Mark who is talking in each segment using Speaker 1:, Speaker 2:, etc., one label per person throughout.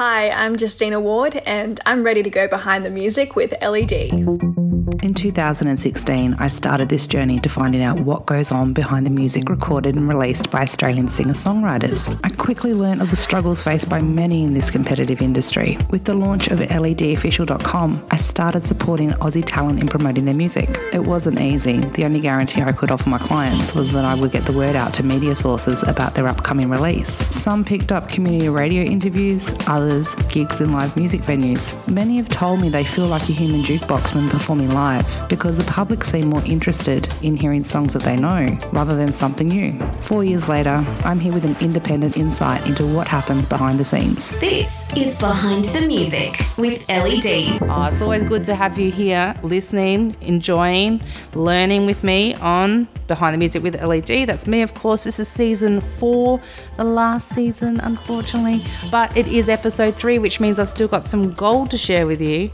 Speaker 1: Hi, I'm Justina Ward, and I'm ready to go behind the music with LED.
Speaker 2: In 2016, I started this journey to finding out what goes on behind the music recorded and released by Australian singer songwriters. I quickly learned of the struggles faced by many in this competitive industry. With the launch of LEDofficial.com, I started supporting Aussie talent in promoting their music. It wasn't easy. The only guarantee I could offer my clients was that I would get the word out to media sources about their upcoming release. Some picked up community radio interviews, others, gigs in live music venues. Many have told me they feel like a human jukebox when performing live live because the public seem more interested in hearing songs that they know rather than something new. Four years later, I'm here with an independent insight into what happens behind the scenes.
Speaker 3: This is Behind the Music with LED.
Speaker 2: Oh, it's always good to have you here listening, enjoying, learning with me on Behind the Music with LED. That's me, of course. This is season four, the last season, unfortunately, but it is episode three, which means I've still got some gold to share with you.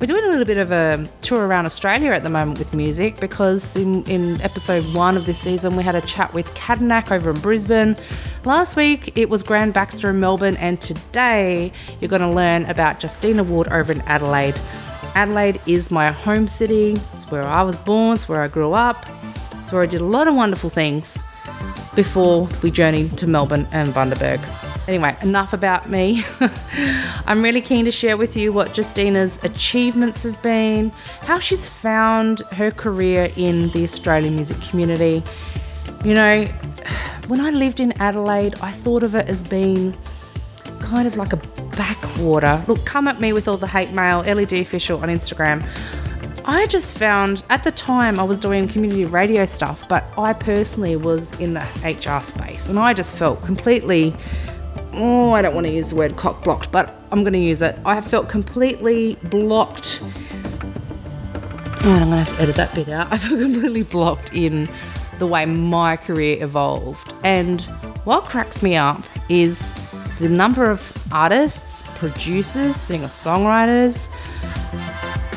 Speaker 2: We're doing a little bit of a tour around Australia at the moment with music because in, in episode one of this season we had a chat with Kadanak over in Brisbane. Last week it was Grant Baxter in Melbourne, and today you're going to learn about Justina Ward over in Adelaide. Adelaide is my home city, it's where I was born, it's where I grew up, it's where I did a lot of wonderful things before we journeyed to Melbourne and Bundaberg. Anyway, enough about me. I'm really keen to share with you what Justina's achievements have been, how she's found her career in the Australian music community. You know, when I lived in Adelaide, I thought of it as being kind of like a backwater. Look, come at me with all the hate mail, LED official on Instagram. I just found at the time I was doing community radio stuff, but I personally was in the HR space and I just felt completely oh, I don't want to use the word cock blocked, but I'm going to use it. I have felt completely blocked. Oh, and I'm going to have to edit that bit out. I feel completely blocked in the way my career evolved. And what cracks me up is the number of artists, producers, singer songwriters,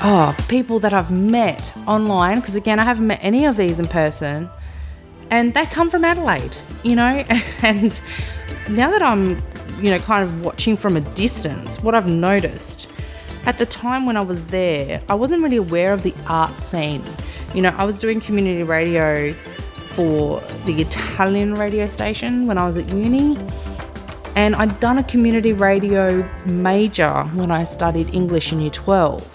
Speaker 2: oh, people that I've met online, because again, I haven't met any of these in person, and they come from Adelaide, you know? And now that I'm, you know, kind of watching from a distance, what I've noticed at the time when I was there, I wasn't really aware of the art scene. You know, I was doing community radio for the Italian radio station when I was at uni. And I'd done a community radio major when I studied English in year 12.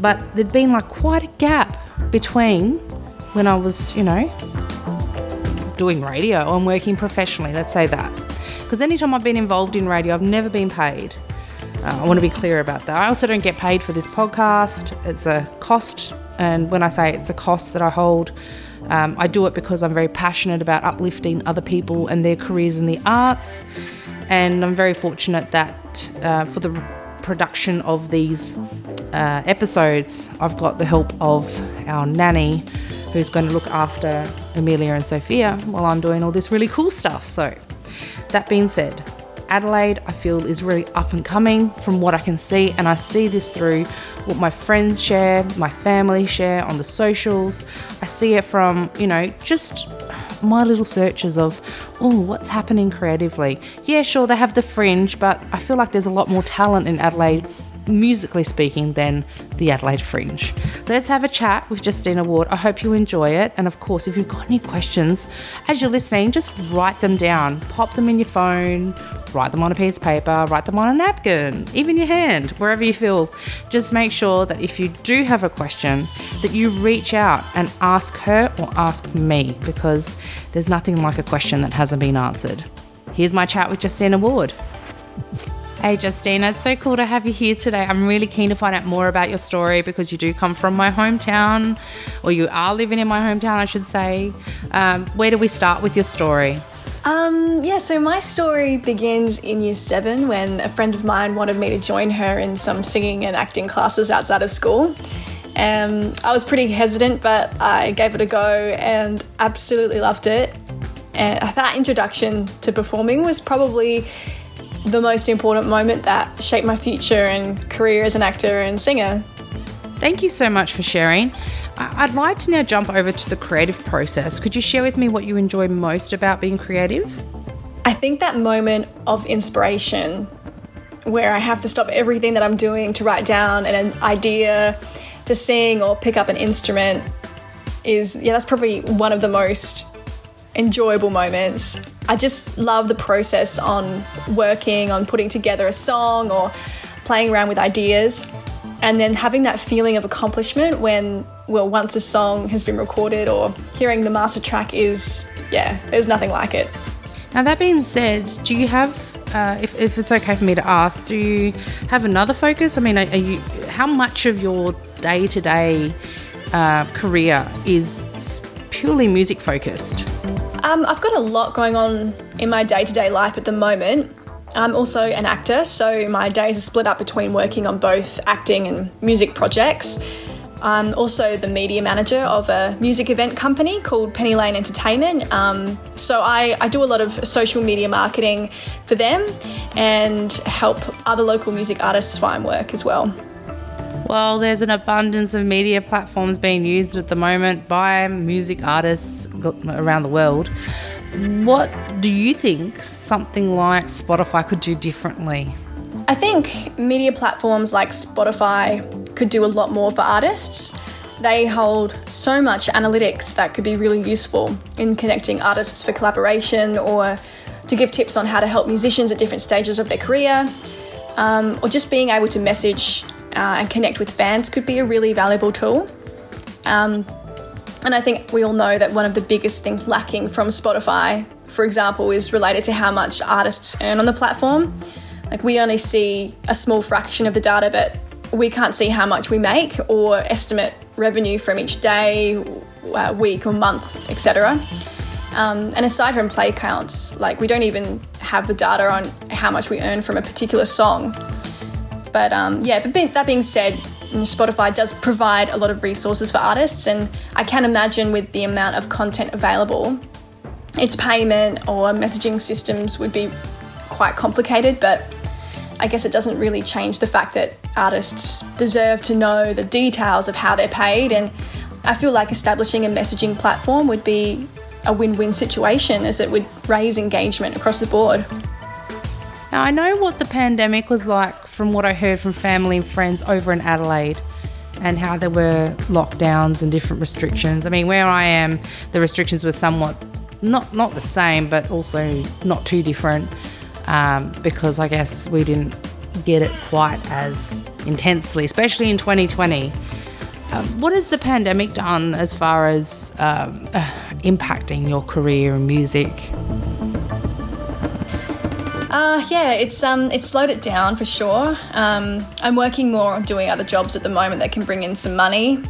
Speaker 2: But there'd been like quite a gap between when I was, you know, doing radio and working professionally, let's say that. Because anytime I've been involved in radio, I've never been paid. Uh, I want to be clear about that. I also don't get paid for this podcast, it's a cost. And when I say it's a cost that I hold, um, I do it because I'm very passionate about uplifting other people and their careers in the arts. And I'm very fortunate that uh, for the production of these uh, episodes, I've got the help of our nanny who's going to look after Amelia and Sophia while I'm doing all this really cool stuff. So, that being said, Adelaide, I feel, is really up and coming from what I can see, and I see this through what my friends share, my family share on the socials. I see it from, you know, just my little searches of, oh, what's happening creatively. Yeah, sure, they have the fringe, but I feel like there's a lot more talent in Adelaide musically speaking, than the Adelaide Fringe. Let's have a chat with Justina Ward. I hope you enjoy it. And of course, if you've got any questions as you're listening, just write them down, pop them in your phone, write them on a piece of paper, write them on a napkin, even your hand, wherever you feel. Just make sure that if you do have a question, that you reach out and ask her or ask me because there's nothing like a question that hasn't been answered. Here's my chat with Justina Ward. Hey, Justina, it's so cool to have you here today. I'm really keen to find out more about your story because you do come from my hometown, or you are living in my hometown, I should say. Um, where do we start with your story?
Speaker 1: Um, yeah, so my story begins in year seven when a friend of mine wanted me to join her in some singing and acting classes outside of school. Um, I was pretty hesitant, but I gave it a go and absolutely loved it. And that introduction to performing was probably the most important moment that shaped my future and career as an actor and singer.
Speaker 2: Thank you so much for sharing. I'd like to now jump over to the creative process. Could you share with me what you enjoy most about being creative?
Speaker 1: I think that moment of inspiration where I have to stop everything that I'm doing to write down an idea to sing or pick up an instrument is, yeah, that's probably one of the most enjoyable moments. I just love the process on working, on putting together a song or playing around with ideas. And then having that feeling of accomplishment when, well, once a song has been recorded or hearing the master track is, yeah, there's nothing like it.
Speaker 2: Now, that being said, do you have, uh, if, if it's okay for me to ask, do you have another focus? I mean, are, are you, how much of your day to day career is purely music focused?
Speaker 1: Um, I've got a lot going on in my day to day life at the moment. I'm also an actor, so my days are split up between working on both acting and music projects. I'm also the media manager of a music event company called Penny Lane Entertainment. Um, so I, I, do a lot of social media marketing for them and help other local music artists find work as well.
Speaker 2: Well, there's an abundance of media platforms being used at the moment by music artists around the world. What do you think something like Spotify could do differently?
Speaker 1: I think media platforms like Spotify could do a lot more for artists. They hold so much analytics that could be really useful in connecting artists for collaboration or to give tips on how to help musicians at different stages of their career, um, or just being able to message uh, and connect with fans could be a really valuable tool. Um, and I think we all know that one of the biggest things lacking from Spotify, for example, is related to how much artists earn on the platform. Like we only see a small fraction of the data, but we can't see how much we make or estimate revenue from each day, uh, week, or month, etc. Um, and aside from play counts, like we don't even have the data on how much we earn from a particular song. But um, yeah, but that being said, Spotify does provide a lot of resources for artists, and I can imagine with the amount of content available, its payment or messaging systems would be quite complicated, but I guess it doesn't really change the fact that artists deserve to know the details of how they're paid, and I feel like establishing a messaging platform would be a win win situation as it would raise engagement across the board.
Speaker 2: Now, I know what the pandemic was like from what I heard from family and friends over in Adelaide and how there were lockdowns and different restrictions. I mean, where I am, the restrictions were somewhat not not the same, but also not too different um, because I guess we didn't get it quite as intensely, especially in 2020. Um, what has the pandemic done as far as um, uh, impacting your career in music?
Speaker 1: Uh, yeah, it's um, it's slowed it down for sure. Um, I'm working more on doing other jobs at the moment that can bring in some money.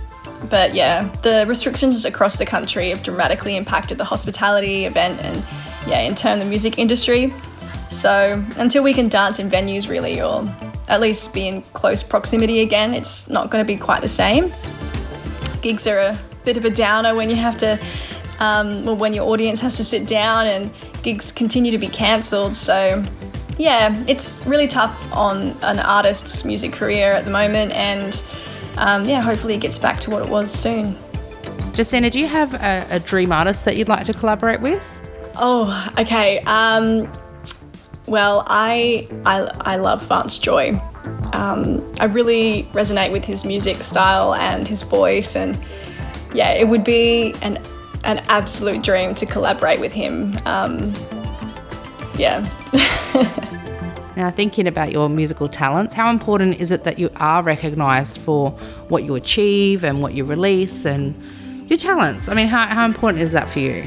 Speaker 1: But yeah, the restrictions across the country have dramatically impacted the hospitality, event, and yeah, in turn the music industry. So until we can dance in venues really, or at least be in close proximity again, it's not going to be quite the same. Gigs are a bit of a downer when you have to, um, well, when your audience has to sit down and gigs continue to be cancelled. So, yeah, it's really tough on an artist's music career at the moment, and um, yeah, hopefully it gets back to what it was soon.
Speaker 2: Jacinta, do you have a, a dream artist that you'd like to collaborate with?
Speaker 1: Oh, okay. Um, well, I, I I love Vance Joy. Um, I really resonate with his music style and his voice, and yeah, it would be an an absolute dream to collaborate with him. Um, yeah.
Speaker 2: now, thinking about your musical talents, how important is it that you are recognised for what you achieve and what you release and your talents? I mean, how, how important is that for you?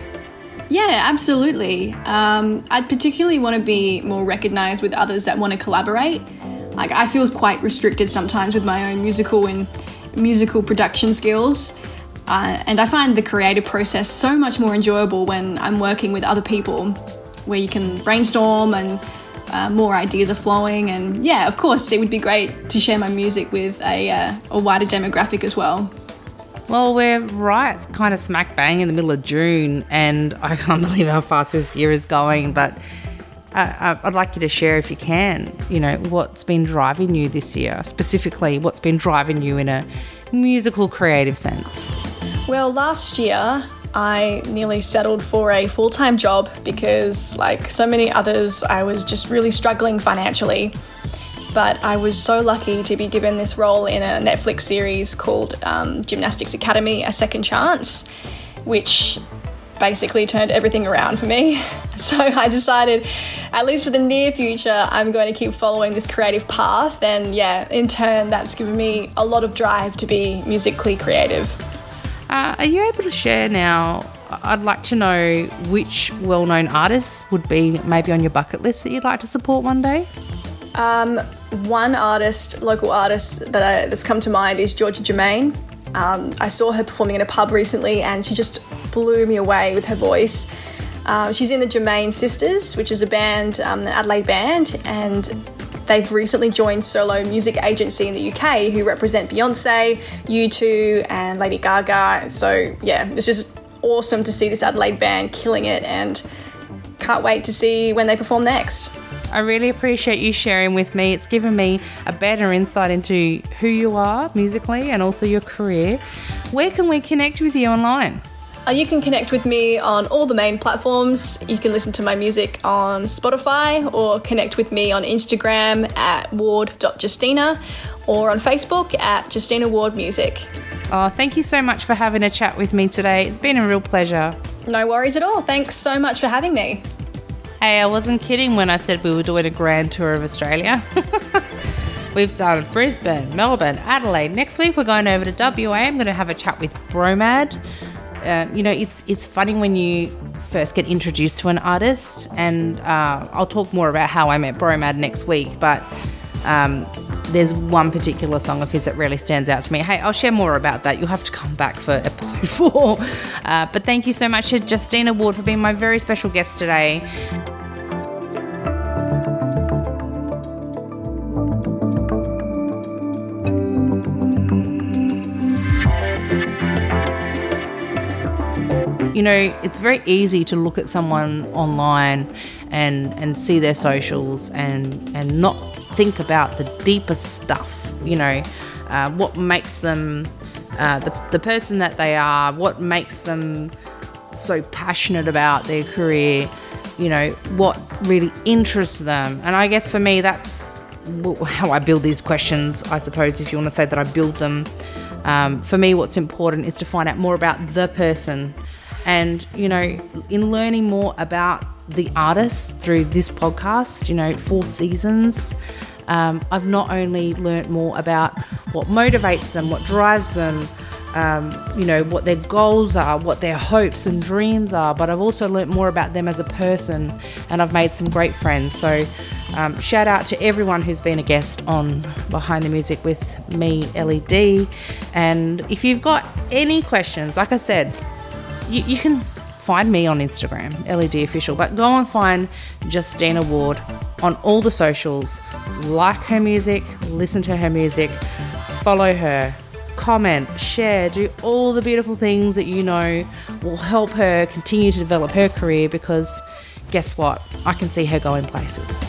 Speaker 1: Yeah, absolutely. Um, I'd particularly want to be more recognised with others that want to collaborate. Like, I feel quite restricted sometimes with my own musical and musical production skills. Uh, and I find the creative process so much more enjoyable when I'm working with other people, where you can brainstorm and uh, more ideas are flowing. And yeah, of course, it would be great to share my music with a, uh, a wider demographic as well.
Speaker 2: Well, we're right, kind of smack bang in the middle of June, and I can't believe how fast this year is going. But uh, I'd like you to share, if you can, you know, what's been driving you this year, specifically, what's been driving you in a musical creative sense.
Speaker 1: Well, last year I nearly settled for a full time job because, like so many others, I was just really struggling financially. but I was so lucky to be given this role in a Netflix series called um, Gymnastics Academy A Second Chance, which basically turned everything around for me. So I decided, at least for the near future, I'm going to keep following this creative path. And yeah, in turn, that's given me a lot of drive to be musically creative.
Speaker 2: Uh, are you able to share now? I'd like to know which well known artists would be maybe on your bucket list that you'd like to support one day?
Speaker 1: Um, one artist, local artist that I, that's come to mind is Georgia Germein. Um, I saw her performing in a pub recently and she just blew me away with her voice. Um, she's in the Germein Sisters, which is a band, um, an Adelaide band, and they've recently joined Solo Music Agency in the UK, who represent Beyonce, U2, and Lady Gaga. So yeah, it's just awesome to see this Adelaide band killing it, and can't wait to see when they perform next.
Speaker 2: I really appreciate you sharing with me. It's given me a better insight into who you are musically and also your career. Where can we connect with you online?
Speaker 1: Uh, you can connect with me on all the main platforms. You can listen to my music on Spotify or connect with me on Instagram at ward.justina or on Facebook at Justina Ward Music.
Speaker 2: Oh, thank you so much for having a chat with me today. It's been a real pleasure.
Speaker 1: No worries at all. Thanks so much for having me.
Speaker 2: Hey, I wasn't kidding when I said we were doing a grand tour of Australia. We've done Brisbane, Melbourne, Adelaide. Next week we're going over to WA. I'm going to have a chat with Bromad. Uh, you know, it's it's funny when you first get introduced to an artist, and uh, I'll talk more about how I met Bromad next week. But um, there's one particular song of his that really stands out to me. Hey, I'll share more about that. You'll have to come back for episode four. Uh, but thank you so much to Justina Ward for being my very special guest today. You know, it's very easy to look at someone online and and see their socials and and not think about the deeper stuff. You know, uh, what makes them uh, the the person that they are, what makes them so passionate about their career. You know, what really interests them, and I guess for me, that's how I build these questions. I suppose if you want to say that I build them. Um, for me, what's important is to find out more about the person and, you know, in learning more about the artists through this podcast, you know, four seasons, um, I've not only learnt more about what motivates them, what drives them, um, you know, what their goals are, what their hopes and dreams are, but I've also learnt more about them as a person and I've made some great friends. So, um, shout out to everyone who's been a guest on Behind the Music with me, LED. And if you've got any questions, like I said, you, you can find me on Instagram, LED Official, but go and find Justina Ward on all the socials. Like her music, listen to her music, follow her, comment, share, do all the beautiful things that you know will help her continue to develop her career because guess what? I can see her going places.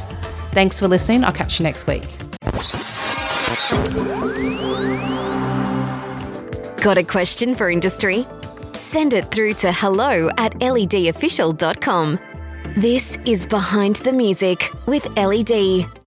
Speaker 2: Thanks for listening. I'll catch you next week.
Speaker 3: Got a question for industry? Send it through to hello at ledofficial.com. This is Behind the Music with LED.